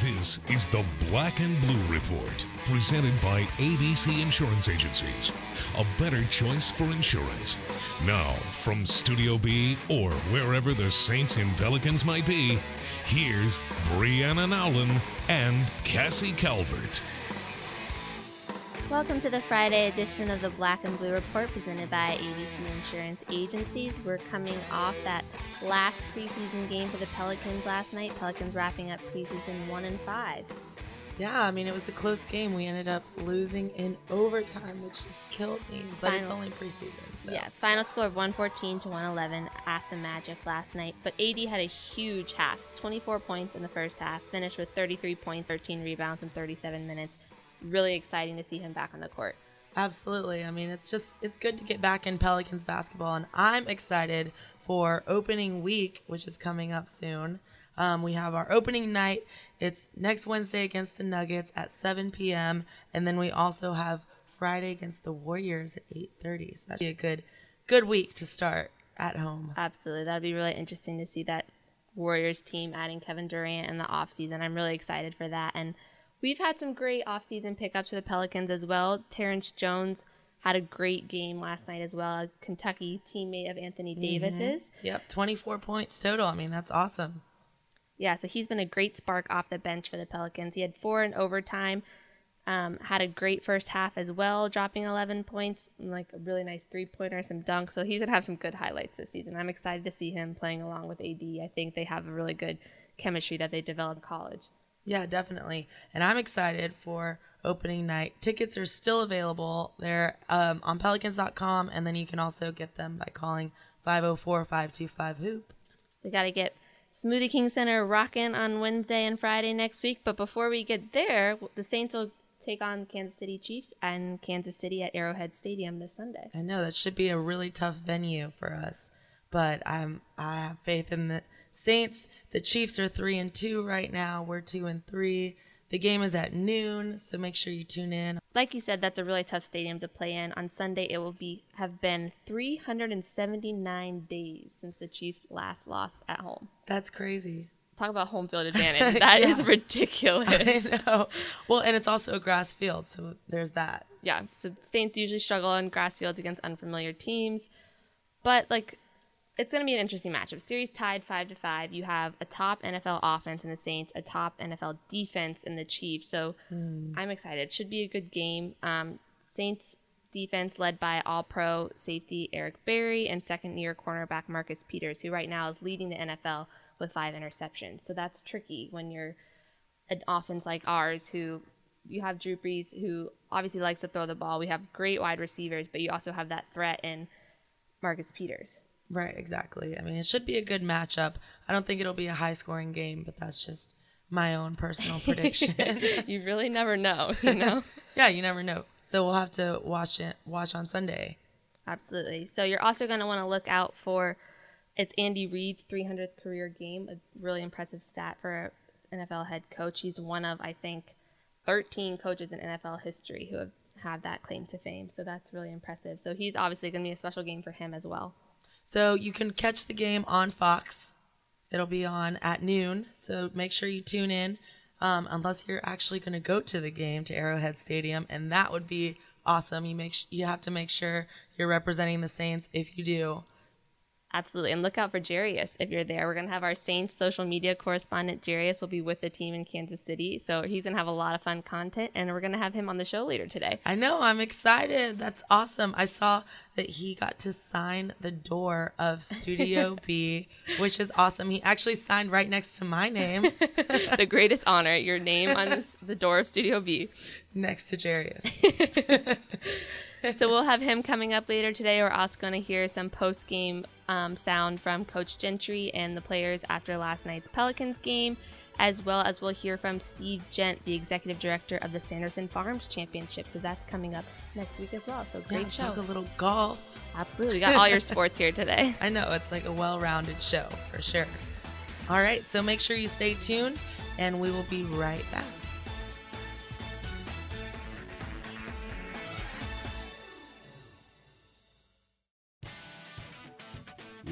This is the Black and Blue Report, presented by ABC Insurance Agencies. A better choice for insurance. Now, from Studio B or wherever the Saints and Pelicans might be, here's Brianna Nowlin and Cassie Calvert. Welcome to the Friday edition of the Black and Blue Report presented by ABC Insurance Agencies. We're coming off that last preseason game for the Pelicans last night. Pelicans wrapping up preseason 1 and 5. Yeah, I mean, it was a close game. We ended up losing in overtime, which just killed me, but Final- it's only preseason. So. Yeah, final score of 114 to 111 at the Magic last night. But AD had a huge half 24 points in the first half, finished with 33 points, 13 rebounds in 37 minutes. Really exciting to see him back on the court. Absolutely. I mean, it's just it's good to get back in Pelicans basketball, and I'm excited for opening week, which is coming up soon. Um, we have our opening night. It's next Wednesday against the Nuggets at 7 p.m., and then we also have Friday against the Warriors at 8:30. So that'd be a good good week to start at home. Absolutely. that'd be really interesting to see that Warriors team adding Kevin Durant in the offseason. I'm really excited for that. And we've had some great offseason pickups for the Pelicans as well. Terrence Jones had a great game last night as well, a Kentucky teammate of Anthony Davis's. Yep, 24 points total. I mean, that's awesome. Yeah, so he's been a great spark off the bench for the Pelicans. He had four in overtime. Um, had a great first half as well, dropping 11 points, and, like a really nice three pointer, some dunks. So he's gonna have some good highlights this season. I'm excited to see him playing along with AD. I think they have a really good chemistry that they developed in college. Yeah, definitely. And I'm excited for opening night. Tickets are still available. They're um, on pelicans.com, and then you can also get them by calling 504 525 Hoop. So we got to get Smoothie King Center rocking on Wednesday and Friday next week. But before we get there, the Saints will take on Kansas City Chiefs and Kansas City at Arrowhead Stadium this Sunday. I know that should be a really tough venue for us, but I'm I have faith in the Saints. The Chiefs are three and two right now. We're two and three. The game is at noon, so make sure you tune in. Like you said, that's a really tough stadium to play in. On Sunday, it will be have been 379 days since the Chiefs last lost at home. That's crazy. Talk about home field advantage. That is Yeah. ridiculous. I know. Well, and it's also a grass field, so there's that. yeah, so Saints usually struggle on grass fields against unfamiliar teams, but like it's going to be an interesting matchup. Series tied five to five. You have a top NFL offense in the Saints, a top NFL defense in the Chiefs. So I'm excited. Should be a good game. Um, Saints defense led by All-Pro safety Eric Berry and second-year cornerback Marcus Peters, who right now is leading the NFL with five interceptions. So that's tricky when you're an offense like ours who you have Drew Brees who obviously likes to throw the ball. We have great wide receivers, but you also have that threat in Marcus Peters. Right, exactly. I mean, it should be a good matchup. I don't think it'll be a high scoring game, but that's just my own personal prediction. you really never know, you know? yeah, you never know. So we'll have to watch it watch on Sunday. Absolutely. So you're also going to want to look out for it's Andy Reid's 300th career game, a really impressive stat for an NFL head coach. He's one of, I think, 13 coaches in NFL history who have have that claim to fame. So that's really impressive. So he's obviously going to be a special game for him as well. So you can catch the game on Fox. It'll be on at noon. So make sure you tune in. Um, unless you're actually going to go to the game to Arrowhead Stadium, and that would be awesome. You make sh- you have to make sure you're representing the Saints. If you do, Absolutely. And look out for Jarius if you're there. We're going to have our Saints social media correspondent, Jarius, will be with the team in Kansas City. So he's going to have a lot of fun content, and we're going to have him on the show later today. I know. I'm excited. That's awesome. I saw that he got to sign the door of Studio B, which is awesome. He actually signed right next to my name, the greatest honor, your name on the door of Studio B. next to Jarius. So we'll have him coming up later today. We're also going to hear some post game um, sound from Coach Gentry and the players after last night's Pelicans game, as well as we'll hear from Steve Jent, the executive director of the Sanderson Farms Championship, because that's coming up next week as well. So Yeah, great show. talk a little golf. Absolutely. We got all your sports here today. I know it's like a well-rounded show for sure. All right, so make sure you stay tuned, and we will be right back.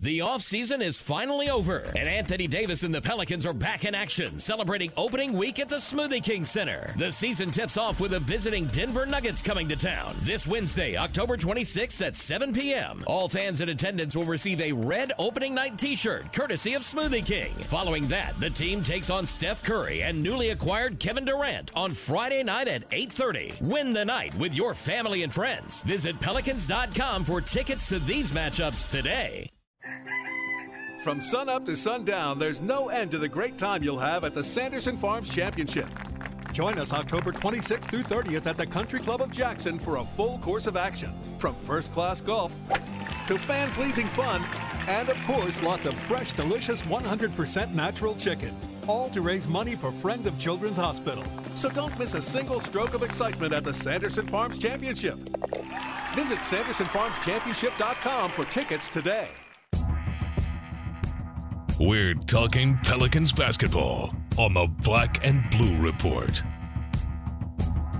The offseason is finally over, and Anthony Davis and the Pelicans are back in action, celebrating opening week at the Smoothie King Center. The season tips off with the visiting Denver Nuggets coming to town this Wednesday, October 26th at 7 p.m. All fans in attendance will receive a red opening night t shirt, courtesy of Smoothie King. Following that, the team takes on Steph Curry and newly acquired Kevin Durant on Friday night at 8.30. Win the night with your family and friends. Visit Pelicans.com for tickets to these matchups today. From sunup to sundown, there's no end to the great time you'll have at the Sanderson Farms Championship. Join us October 26th through 30th at the Country Club of Jackson for a full course of action. From first class golf to fan pleasing fun, and of course, lots of fresh, delicious 100% natural chicken. All to raise money for Friends of Children's Hospital. So don't miss a single stroke of excitement at the Sanderson Farms Championship. Visit SandersonFarmsChampionship.com for tickets today. We're talking Pelicans basketball on the Black and Blue Report.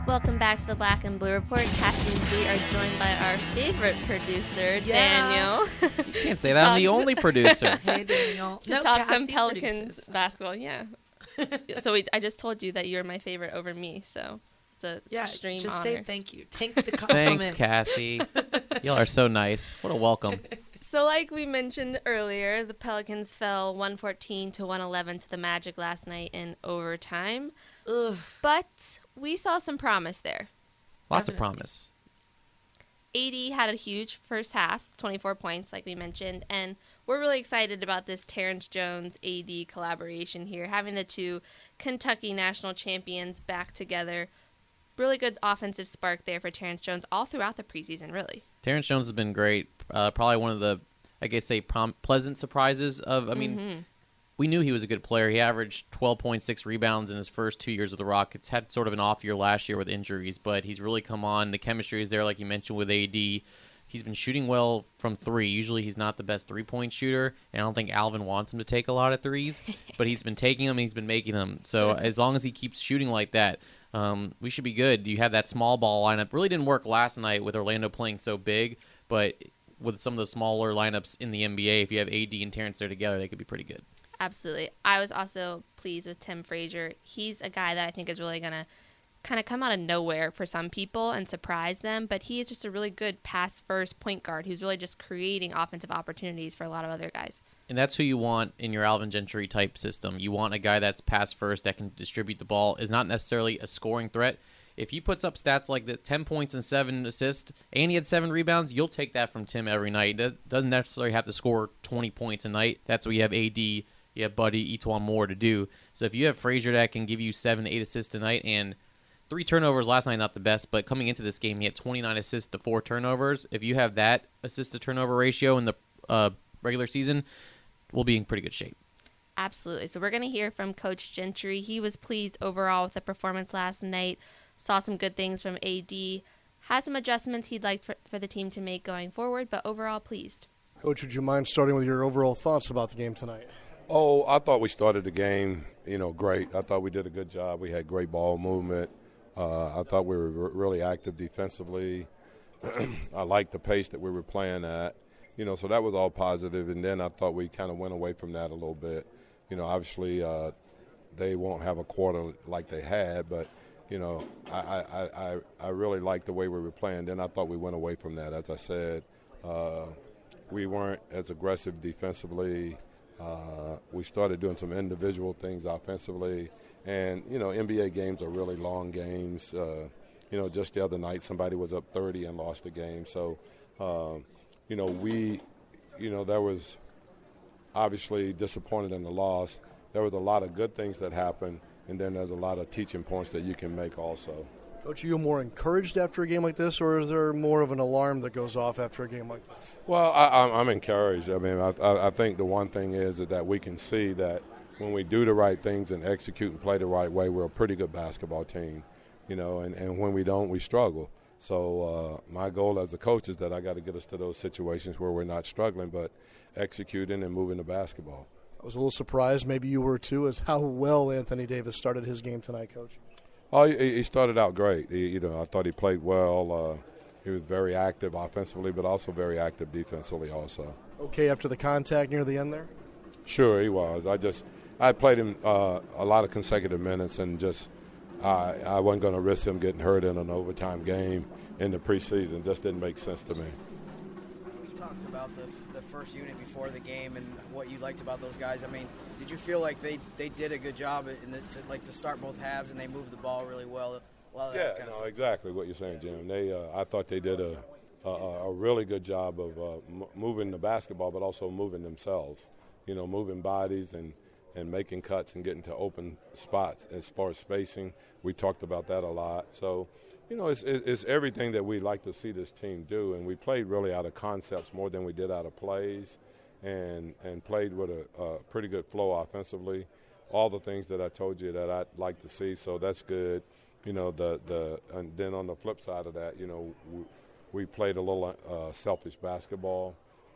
Welcome back to the Black and Blue Report. Cassie and we are joined by our favorite producer, Yeah. Daniel. You can't say that. I'm the only producer. Hey, Daniel. to talk some Pelicans produces. basketball. Yeah. so we, I just told you that you're my favorite over me. So it's a it's Yeah, extreme just honor. say thank you. Take the compliment. Thanks, Cassie. Y'all are so nice. What a welcome. So, like we mentioned earlier, the Pelicans fell 114 to 111 to the Magic last night in overtime. Ugh. But we saw some promise there. Lots of promise. AD had a huge first half, 24 points, like we mentioned, and we're really excited about this Terrence Jones AD collaboration here, having the two Kentucky national champions back together. Really good offensive spark there for Terrence Jones all throughout the preseason, really. Terrence Jones has been great. Uh, probably one of the, I guess, say prom- pleasant surprises of. I mean, Mm-hmm. we knew he was a good player. He averaged 12.6 rebounds in his first two years with the Rockets. Had sort of an off year last year with injuries, but he's really come on. The chemistry is there, like you mentioned with AD. He's been shooting well from three. Usually, he's not the best three point shooter, and I don't think Alvin wants him to take a lot of threes. but he's been taking them. And he's been making them. So as long as he keeps shooting like that, um, we should be good. You have that small ball lineup. Really didn't work last night with Orlando playing so big, but with some of the smaller lineups in the NBA, if you have AD and Terrence there together, they could be pretty good. Absolutely. I was also pleased with Tim Frazier. He's a guy that I think is really going to kind of come out of nowhere for some people and surprise them, but he is just a really good pass first point guard who's really just creating offensive opportunities for a lot of other guys. And that's who you want in your Alvin Gentry type system. You want a guy that's pass first, that can distribute the ball, is not necessarily a scoring threat. If he puts up stats like that, 10 points and 7 assists, and he had 7 rebounds, you'll take that from Tim every night. It doesn't necessarily have to score 20 points a night. That's what you have AD, you have Buddy, E'Twaun Moore to do. So if you have Frazier that can give you 7 8 assists a night, and three turnovers last night, not the best, but coming into this game, he had 29 assists to 4 turnovers. If you have that assist to turnover ratio in the uh, regular season, we'll be in pretty good shape. Absolutely. So we're going to hear from Coach Gentry. He was pleased overall with the performance last night, saw some good things from AD, has some adjustments he'd like for, for the team to make going forward, but overall pleased. Coach, would you mind starting with your overall thoughts about the game tonight? Oh, I thought we started the game, you know, great. I thought we did a good job. We had great ball movement. Uh, I thought we were re- really active defensively. I liked the pace that we were playing at, you know, so that was all positive. And then I thought we kind of went away from that a little bit. You know, obviously uh, they won't have a quarter like they had, but you know, I, I, I, I really liked the way we were playing. Then I thought we went away from that. As I said, uh, we weren't as aggressive defensively. Uh, we started doing some individual things offensively, and you know NBA games are really long games. Uh, you know, just the other night somebody was up 30 and lost the game. So, um, you know, we, you know, there was obviously disappointed in the loss. There was a lot of good things that happened, and then there's a lot of teaching points that you can make also. Coach, are you more encouraged after a game like this, or is there more of an alarm that goes off after a game like this? Well, I, I'm, I'm encouraged. I mean, I, I, I think the one thing is that we can see that when we do the right things and execute and play the right way, we're a pretty good basketball team, you know. And, and when we don't, we struggle. So uh, my goal as a coach is that I got to get us to those situations where we're not struggling, but executing and moving the basketball. I was a little surprised, maybe you were too, as how well Anthony Davis started his game tonight, Coach. Oh, he, he started out great. He, you know, I thought he played well. Uh, he was very active offensively, but also very active defensively, also. Okay, after the contact near the end there. Sure, he was. I just I played him uh, a lot of consecutive minutes, and just I I wasn't going to risk him getting hurt in an overtime game in the preseason. Just didn't make sense to me. Talked about the, the first unit before the game and what you liked about those guys. I mean, did you feel like they, they did a good job in the, to, like to start both halves and they moved the ball really well? yeah, no, exactly what you're saying, Jim. They uh, I thought they did a a, a really good job of uh, m- moving the basketball, but also moving themselves. You know, moving bodies and and making cuts and getting to open spots as far as spacing. We talked about that a lot. So, you know, it's, it's everything that we like to see this team do. And we played really out of concepts more than we did out of plays and, and played with a, a pretty good flow offensively. All the things that I told you that I'd like to see. So that's good. You know, the, the, and then on the flip side of that, you know, we, we played a little uh, selfish basketball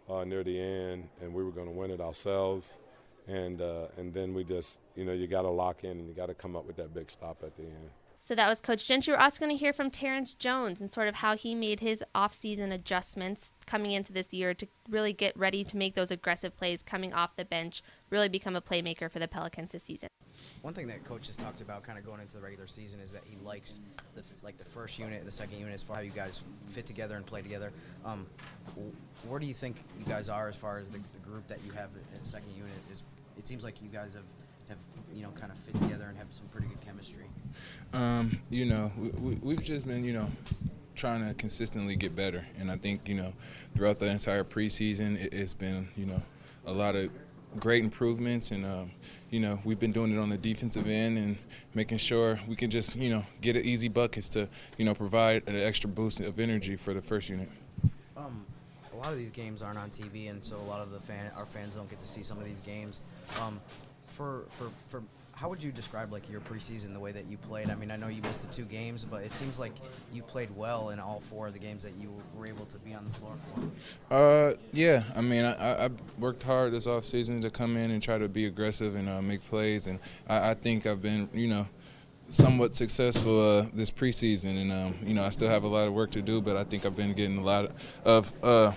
uh, near the end, and we were going to win it ourselves and uh, and then we just you know you got to lock in and you got to come up with that big stop at the end. So that was Coach Gentry. We're also going to hear from Terrence Jones and sort of how he made his offseason adjustments coming into this year to really get ready to make those aggressive plays coming off the bench, really become a playmaker for the Pelicans this season. One thing that coach has talked about kind of going into the regular season is that he likes this, like the first unit, the second unit, as far as how you guys fit together and play together. Um, where do you think you guys are as far as the, the group that you have in the second unit? Is it seems like you guys have have you know kind of fit together and have some pretty good chemistry. Um, you know, we, we, have just been you know trying to consistently get better, and I think you know throughout the entire preseason it, has been you know a lot of great improvements. And um, you know we've been doing it on the defensive end and making sure we can just you know get an easy buckets to you know provide an extra boost of energy for the first unit. Um, a lot of these games aren't on TV and so a lot of the fan our fans don't get to see some of these games um, for for for how would you describe like your preseason, the way that you played? I mean, I know you missed the two games, but it seems like you played well in all four of the games that you were able to be on the floor for. Uh, yeah. I mean, I, I worked hard this off season to come in and try to be aggressive and uh, make plays, and I, I think I've been, you know somewhat successful uh, this preseason, and um, you know I still have a lot of work to do, but I think I've been getting a lot of uh,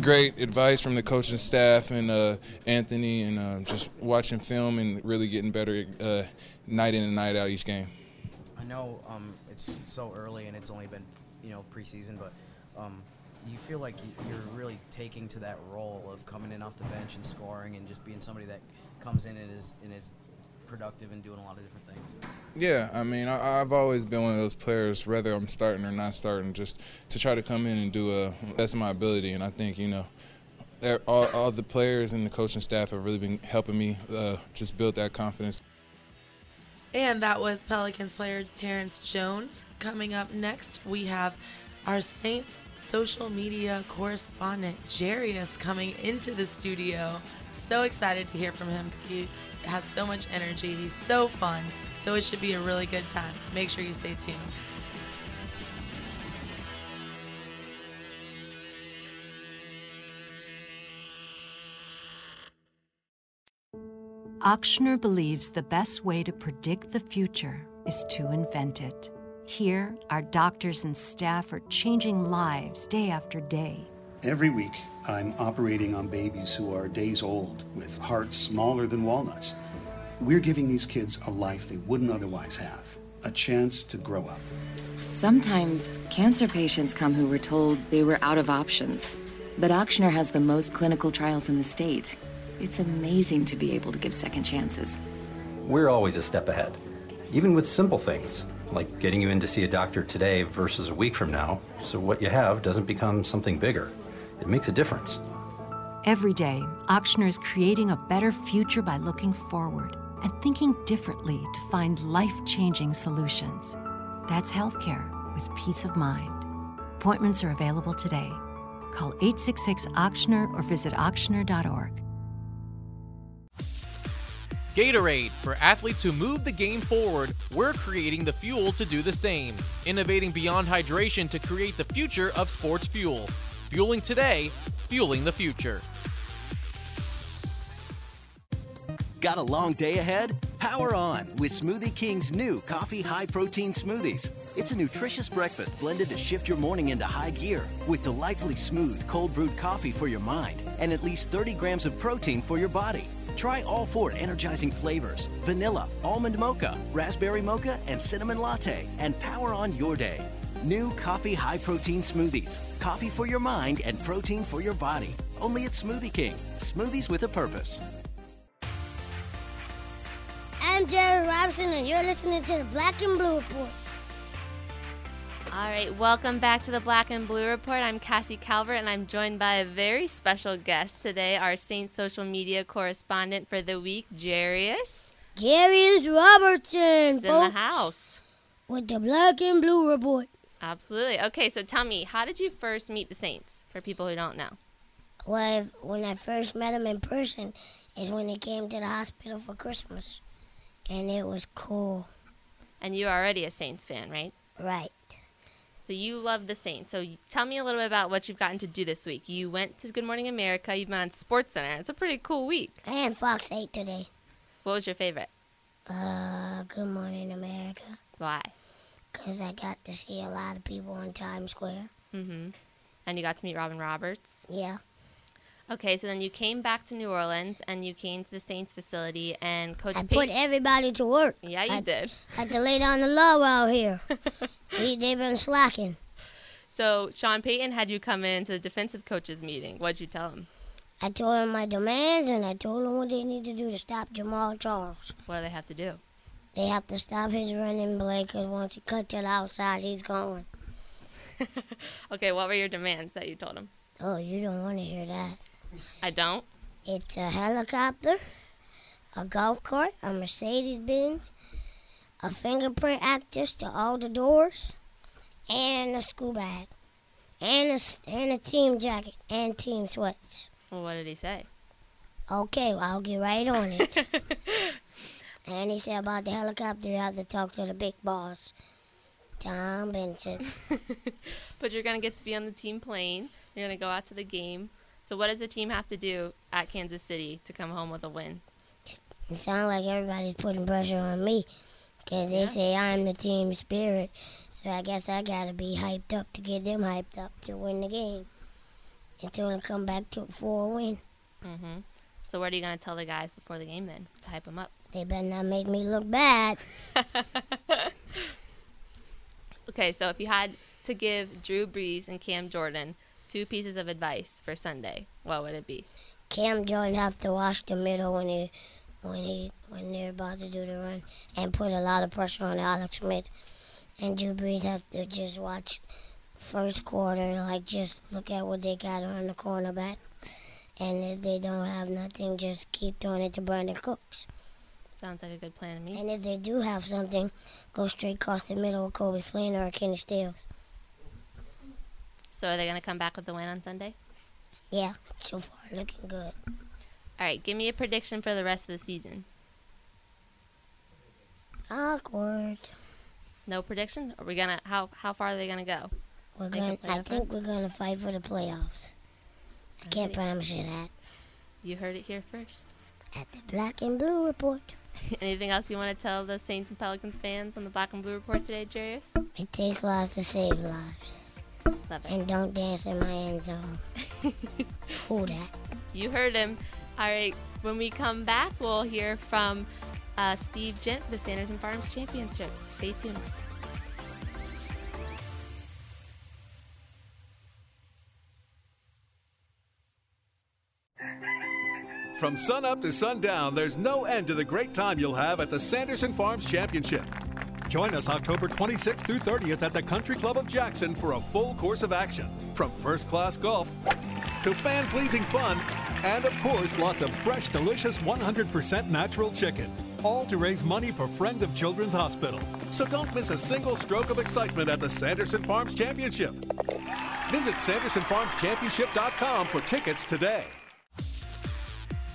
great advice from the coaching staff and uh, Anthony, and uh, just watching film and really getting better uh, night in and night out each game. I know um, it's so early and it's only been you know preseason, but um, you feel like you're really taking to that role of coming in off the bench and scoring and just being somebody that comes in and is and is productive and doing a lot of different things. Yeah, I mean, I, have always been one of those players, whether I'm starting or not starting, just to try to come in and do a best of my ability. And I think you know, all, all the players and the coaching staff have really been helping me uh, just build that confidence. And that was Pelicans player Terrence Jones. Coming up next, we have our Saints social media correspondent Jarius coming into the studio. So excited to hear from him because he has so much energy. He's so fun. So it should be a really good time. Make sure you stay tuned. Ochsner believes the best way to predict the future is to invent it. Here, our doctors and staff are changing lives day after day. Every week, I'm operating on babies who are days old with hearts smaller than walnuts. We're giving these kids a life they wouldn't otherwise have, a chance to grow up. Sometimes cancer patients come who were told they were out of options. But Ochsner has the most clinical trials in the state. It's amazing to be able to give second chances. We're always a step ahead, even with simple things like getting you in to see a doctor today versus a week from now, so what you have doesn't become something bigger. It makes a difference. Every day, Ochsner is creating a better future by looking forward and thinking differently to find life changing solutions. That's healthcare with peace of mind. Appointments are available today. Call 866 Ochsner or visit ochsner.org. Gatorade, for athletes who move the game forward, we're creating the fuel to do the same. Innovating beyond hydration to create the future of sports fuel. Fueling today, fueling the future. Got a long day ahead? Power on with Smoothie King's new coffee high protein smoothies. It's a nutritious breakfast blended to shift your morning into high gear with delightfully smooth cold brewed coffee for your mind and at least 30 grams of protein for your body. Try all four energizing flavors vanilla, almond mocha, raspberry mocha, and cinnamon latte and power on your day. New coffee high protein smoothies. Coffee for your mind and protein for your body. Only at Smoothie King. Smoothies with a purpose. I'm Jerry Robinson, and you're listening to the Black and Blue Report. All right, welcome back to the Black and Blue Report. I'm Cassie Calvert, and I'm joined by a very special guest today, our Saints social media correspondent for the week, Jarius. Jarius Robertson, in the house. With the Black and Blue Report. Absolutely. Okay, so tell me, how did you first meet the Saints, for people who don't know? Well, when I first met him in person is when he came to the hospital for Christmas. And it was cool. And you're already a Saints fan, right? Right. So you love the Saints. So tell me a little bit about what you've gotten to do this week. You went to Good Morning America. You've been on Sports Center. It's a pretty cool week. And Fox 8 today. What was your favorite? Uh, Good Morning America. Why? Because I got to see a lot of people in Times Square. Mm-hmm. And you got to meet Robin Roberts. Yeah. Okay, so then you came back to New Orleans and you came to the Saints facility and Coach. I Payton- put everybody to work. Yeah, you I, did. Had to lay down the law out here. they, they've been slacking. So Sean Payton had you come in to the defensive coaches meeting. What'd you tell him? I told him my demands and I told him what they need to do to stop Jamaal Charles. What do they have to do? They have to stop his running play because once he cuts the outside, he's going. Okay, what were your demands that you told him? Oh, you don't want to hear that. I don't. It's a helicopter, a golf cart, a Mercedes Benz, a fingerprint access to all the doors, and a school bag, and a, and a team jacket, and team sweats. Well, what did he say? Okay, well, I'll get right on it. and he said about the helicopter, you have to talk to the big boss, Tom Benson. But you're gonna get to be on the team plane. You're gonna go out to the game. So what does the team have to do at Kansas City to come home with a win? It sounds like everybody's putting pressure on me because they say I'm the team spirit. So I guess I got to be hyped up to get them hyped up to win the game until they come back to for a win. Mm-hmm. So what are you gonna tell the guys before the game then to hype them up? They better not make me look bad. Okay, so if you had to give Drew Brees and Cam Jordan two pieces of advice for Sunday, what would it be? Cam Jordan have to watch the middle when he when he when they're about to do the run and put a lot of pressure on Alex Smith. And Drew Brees have to just watch first quarter, like just look at what they got on the cornerback. And if they don't have nothing, just keep doing it to Brandin Cooks. Sounds like a good plan to me. And if they do have something, go straight across the middle with Kobe Flynn or Kenny Stills. So are they gonna come back with the win on Sunday? Yeah, so far looking good. All right, give me a prediction for the rest of the season. Awkward. No prediction? Are we gonna how how far are they gonna go? We're Make a going. I think we're gonna fight for the playoffs. I can't promise you that. You heard it here first. At the Black and Blue Report. Anything else you want to tell the Saints and Pelicans fans on the Black and Blue Report today, Jarius? It takes lives to save lives. Love it. And don't dance in my end zone. Who that? You heard him. All right, when we come back, we'll hear from uh, Steve Jent, the Sanderson Farms Championship. Stay tuned. From sunup to sundown, there's no end to the great time you'll have at the Sanderson Farms Championship. Join us October 26th through 30th at the Country Club of Jackson for a full course of action. From first class golf to fan pleasing fun, and of course, lots of fresh, delicious 100% natural chicken. All to raise money for Friends of Children's Hospital. So don't miss a single stroke of excitement at the Sanderson Farms Championship. Visit SandersonFarmsChampionship.com for tickets today.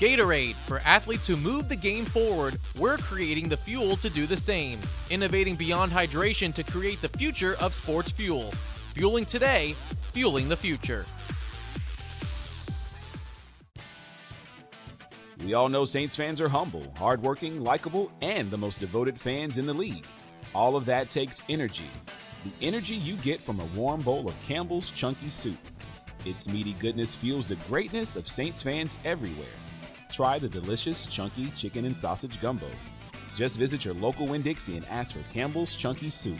Gatorade, for athletes who move the game forward, we're creating the fuel to do the same. Innovating beyond hydration to create the future of sports fuel. Fueling today, fueling the future. We all know Saints fans are humble, hardworking, likable, and the most devoted fans in the league. All of that takes energy. The energy you get from a warm bowl of Campbell's Chunky Soup. Its meaty goodness fuels the greatness of Saints fans everywhere. Try the delicious Chunky Chicken and Sausage Gumbo. Just visit your local Winn Dixie and ask for Campbell's Chunky Soup.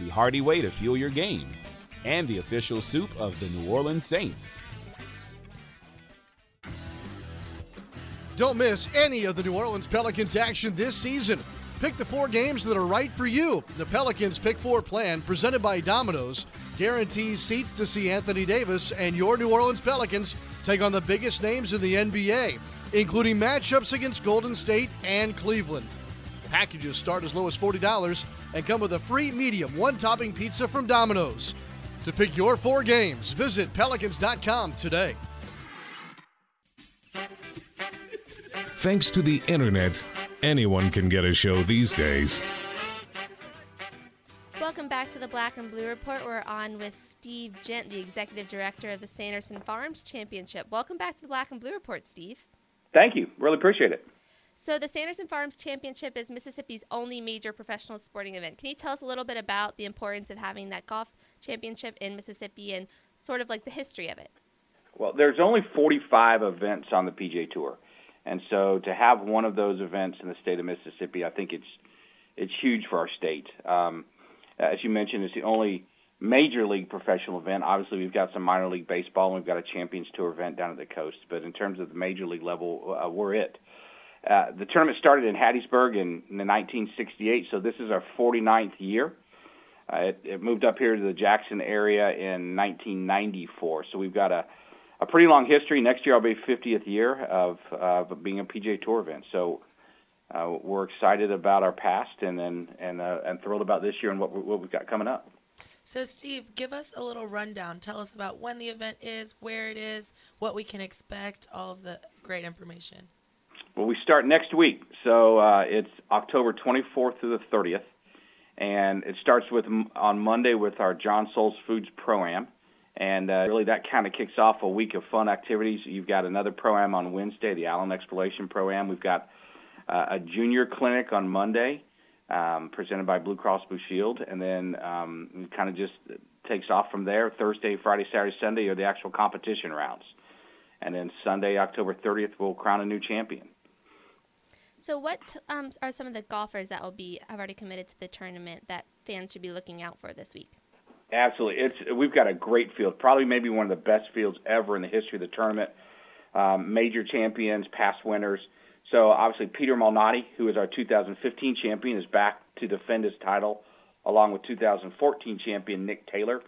The hearty way to fuel your game. And the official soup of the New Orleans Saints. Don't miss any of the New Orleans Pelicans action this season. Pick the four games that are right for you. The Pelicans Pick Four plan, presented by Domino's, guarantees seats to see Anthony Davis and your New Orleans Pelicans take on the biggest names in the NBA, including matchups against Golden State and Cleveland. Packages start as low as $40 and come with a free medium one topping pizza from Domino's. To pick your four games, visit pelicans.com today. Thanks to the internet, anyone can get a show these days. Welcome back to the Black and Blue Report. We're on with Steve Jent, the executive director of the Sanderson Farms Championship. Welcome back to the Black and Blue Report, Steve. Thank you. Really appreciate it. So, the Sanderson Farms Championship is Mississippi's only major professional sporting event. Can you tell us a little bit about the importance of having that golf championship in Mississippi and sort of like the history of it? Well, there's only 45 events on the PGA Tour. And so to have one of those events in the state of Mississippi, I think it's it's huge for our state. Um, as you mentioned, it's the only major league professional event. Obviously, we've got some minor league baseball and we've got a Champions Tour event down at the coast. But in terms of the major league level, uh, we're it. Uh, the tournament started in Hattiesburg in, in 1968, so this is our 49th year. Uh, it, it moved up here to the Jackson area in 1994, so we've got a a pretty long history. Next year, I'll be 50th year of uh, being a PGA Tour event. So uh, we're excited about our past and and and, uh, and thrilled about this year and what what we've got coming up. So, Steve, give us a little rundown. Tell us about when the event is, where it is, what we can expect, all of the great information. Well, we start next week, so uh, it's October 24th through the 30th, and it starts with on Monday with our John Soules Foods Pro Am. And uh, really, that kind of kicks off a week of fun activities. You've got another pro am on Wednesday, the Allen Exploration Pro Am. We've got uh, a junior clinic on Monday, um, presented by Blue Cross Blue Shield, and then um, it kind of just takes off from there. Thursday, Friday, Saturday, Sunday are the actual competition rounds, and then Sunday, October 30th, we'll crown a new champion. So, what um, are some of the golfers that will be have already committed to the tournament that fans should be looking out for this week? Absolutely, it's we've got a great field, probably maybe one of the best fields ever in the history of the tournament. Um, major champions, past winners. So obviously Peter Malnati, who is our 2015 champion, is back to defend his title, along with 2014 champion Nick Taylor.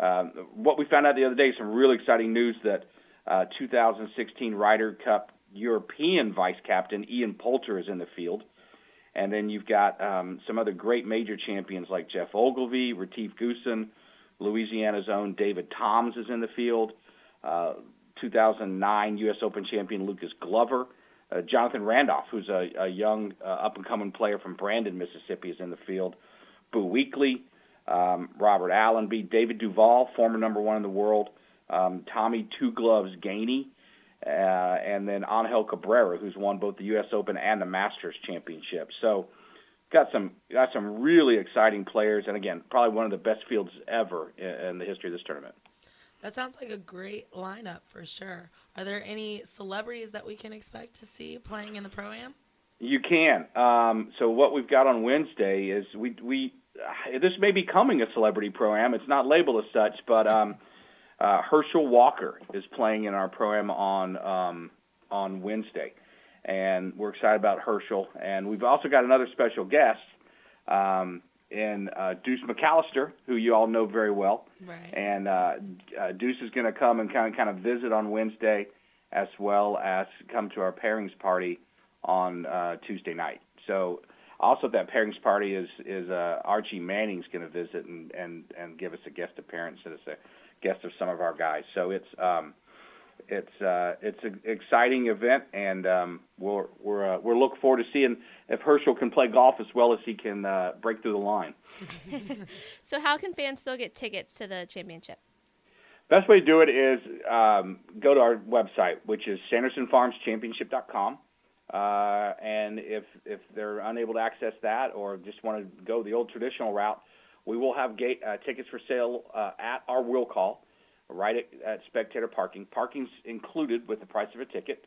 Um, what we found out the other day, is some really exciting news that uh, 2016 Ryder Cup European vice captain Ian Poulter is in the field. And then you've got um, some other great major champions like Geoff Ogilvy, Retief Goosen, Louisiana's own David Toms is in the field. Uh, 2009 U.S. Open champion Lucas Glover. Uh, Jonathan Randolph, who's a, a young uh, up and coming player from Brandon, Mississippi, is in the field. Boo Weekley, um, Robert Allenby, David Duval, former number one in the world, um, Tommy Two Gloves Gainey, uh, and then Angel Cabrera, who's won both the U.S. Open and the Masters Championship. So, got some got some really exciting players, and again, probably one of the best fields ever in, in the history of this tournament. That sounds like a great lineup for sure. Are there any celebrities that we can expect to see playing in the pro am? You can. Um, so what we've got on Wednesday is we we uh, this may be coming a celebrity pro am. It's not labeled as such, but um, uh, Herschel Walker is playing in our pro am on um, on Wednesday, and we're excited about Herschel. And we've also got another special guest um, in uh, Deuce McAllister, who you all know very well. Right. And uh, uh, Deuce is going to come and kind of kind of visit on Wednesday, as well as come to our pairings party on uh, Tuesday night. So also at that pairings party is is uh, Archie Manning's going to visit and, and and give us a guest appearance as a guest of some of our guys. So it's um, It's uh, it's an exciting event, and um, we're we're uh, we're looking forward to seeing if Herschel can play golf as well as he can uh, break through the line. So how can fans still get tickets to the championship? Best way to do it is um, go to our website, which is SandersonFarmsChampionship.com. Uh, and if if they're unable to access that or just want to go the old traditional route, we will have gate uh, tickets for sale uh, at our will call, right at, at spectator parking. Parking's included with the price of a ticket,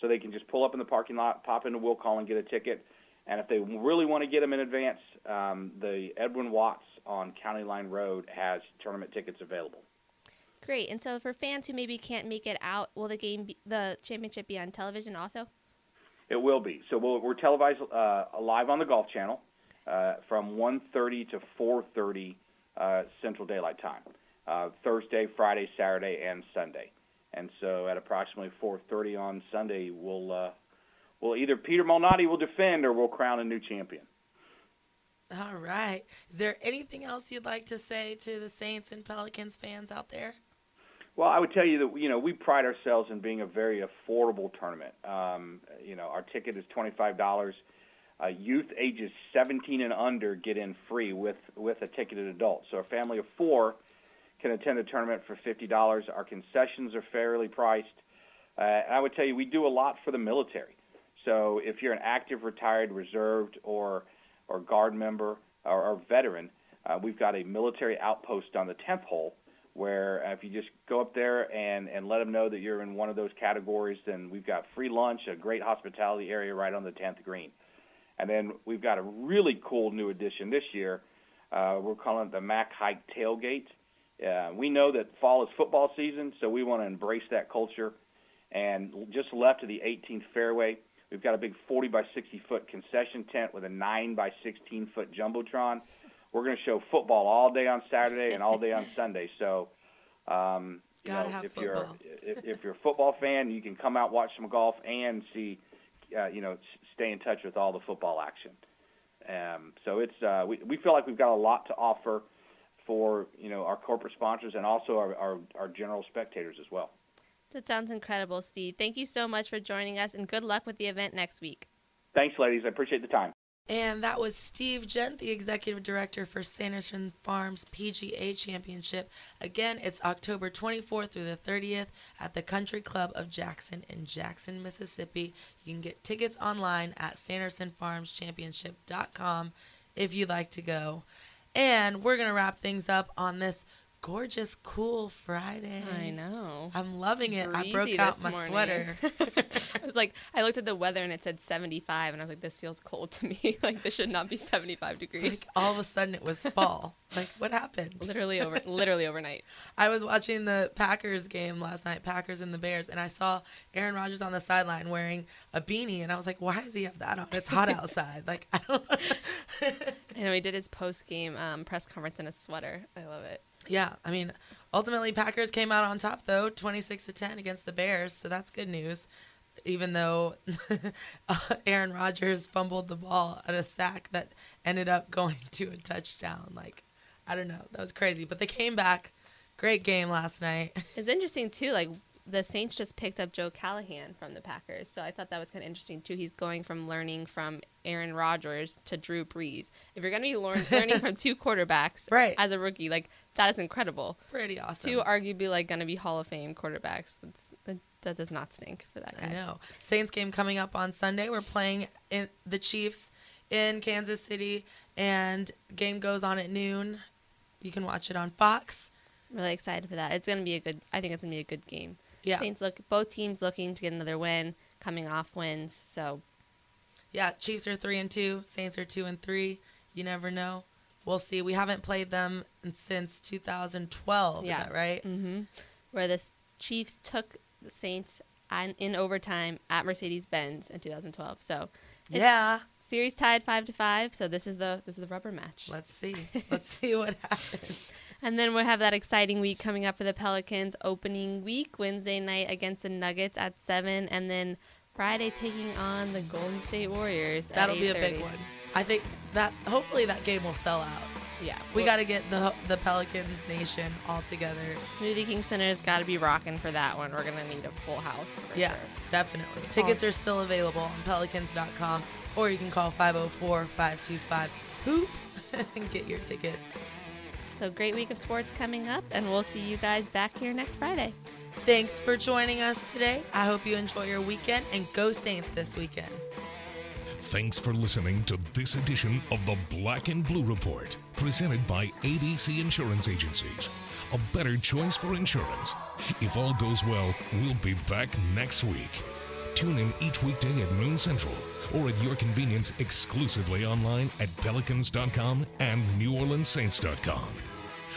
so they can just pull up in the parking lot, pop into will call, and get a ticket. And if they really want to get them in advance, um, the Edwin Watts on County Line Road has tournament tickets available. Great. And so for fans who maybe can't make it out, will the game, be, the championship, be on television also? It will be. So we'll, we're televised uh, live on the Golf Channel uh, from 1:30 to 4:30 uh, Central Daylight Time, uh, Thursday, Friday, Saturday, and Sunday. And so at approximately 4:30 on Sunday, we'll uh, we'll either Peter Malnati will defend or we'll crown a new champion. All right. Is there anything else you'd like to say to the Saints and Pelicans fans out there? Well, I would tell you that you know we pride ourselves in being a very affordable tournament. Um, you know, our ticket is twenty five dollars. Uh, youth ages 17 and under get in free with with a ticketed adult. So a family of four can attend the tournament for fifty dollars. Our concessions are fairly priced. Uh, and I would tell you we do a lot for the military. So if you're an active, retired, reserved, or or guard member or, or veteran, uh, we've got a military outpost on the 10th hole where if you just go up there and, and let them know that you're in one of those categories, then we've got free lunch, a great hospitality area right on the 10th green. And then we've got a really cool new addition this year. Uh, we're calling it the Mac Hike Tailgate. Uh, we know that fall is football season, so we want to embrace that culture. And just left of the 18th fairway, we've got a big 40 by 60 foot concession tent with a 9 by 16 foot jumbotron we're going to show football all day on Saturday and all day on Sunday. So, um, you Gotta know, if you're if, if you're a football fan, you can come out watch some golf and see, uh, you know, stay in touch with all the football action. Um, so it's uh, we we feel like we've got a lot to offer for you know our corporate sponsors and also our our, our general spectators as well. That sounds incredible, Steve. Thank you so much for joining us, and good luck with the event next week. Thanks, ladies. I appreciate the time. And that was Steve Jent, the executive director for Sanderson Farms PGA Championship. Again, it's October 24th through the 30th at the Country Club of Jackson in Jackson, Mississippi. You can get tickets online at SandersonFarmsChampionship.com if you'd like to go. And we're going to wrap things up on this gorgeous, cool Friday. I know. I'm loving it. I broke out my morning. sweater. I was like, I looked at the weather and it said 75, and I was like, this feels cold to me. like, this should not be 75 It's degrees. like all of a sudden it was fall. like what happened? Literally over, literally overnight. I was watching the Packers game last night, Packers and the Bears, and I saw Aaron Rodgers on the sideline wearing a beanie, and I was like, why does he have that on? It's hot outside. Like I don't. I know he did his post game um, press conference in a sweater. I love it. Yeah, I mean, ultimately Packers came out on top though, twenty six to ten against the Bears, so that's good news. Even though uh, Aaron Rodgers fumbled the ball at a sack that ended up going to a touchdown, like I don't know, that was crazy. But they came back. Great game last night. It's interesting too. Like the Saints just picked up Joe Callahan from the Packers, so I thought that was kind of interesting too. He's going from learning from Aaron Rodgers to Drew Brees. If you're going to be learn- learning from two quarterbacks Right. as a rookie, like that is incredible. Pretty awesome. Two arguably like going to be Hall of Fame quarterbacks. That's that, that does not stink for that guy. I know. Saints game coming up on Sunday. We're playing in the Chiefs in Kansas City, and game goes on at noon. You can watch it on Fox. Really excited for that. It's going to be a good. I think it's going to be a good game. Yeah. Saints look both teams looking to get another win, coming off wins. So Yeah, Chiefs are three and two. Saints are two and three. You never know. We'll see. We haven't played them since 2012. yeah, Is that right? Mm-hmm. Where the Chiefs took the Saints on, in overtime at Mercedes Benz in 2012. So Yeah. series tied five to five. So this is the this is the rubber match. Let's see. Let's see what happens. And then we'll have that exciting week coming up for the Pelicans. Opening week, Wednesday night against the Nuggets at 7. And then Friday taking on the Golden State Warriors. That'll be a big one. I think that hopefully that game will sell out. Yeah, we got to get the the Pelicans Nation all together. Smoothie King Center's got to be rocking for that one. We're gonna need a full house. For yeah, sure. definitely. Tickets are still available on pelicans.com or you can call 504-525-HOOP and get your tickets. So great week of sports coming up, and we'll see you guys back here next Friday. Thanks for joining us today. I hope you enjoy your weekend and go Saints this weekend. Thanks for listening to this edition of the Black and Blue Report, presented by ABC Insurance Agencies. A better choice for insurance. If all goes well, we'll be back next week. Tune in each weekday at noon central or at your convenience exclusively online at pelicans.com and neworleanssaints.com.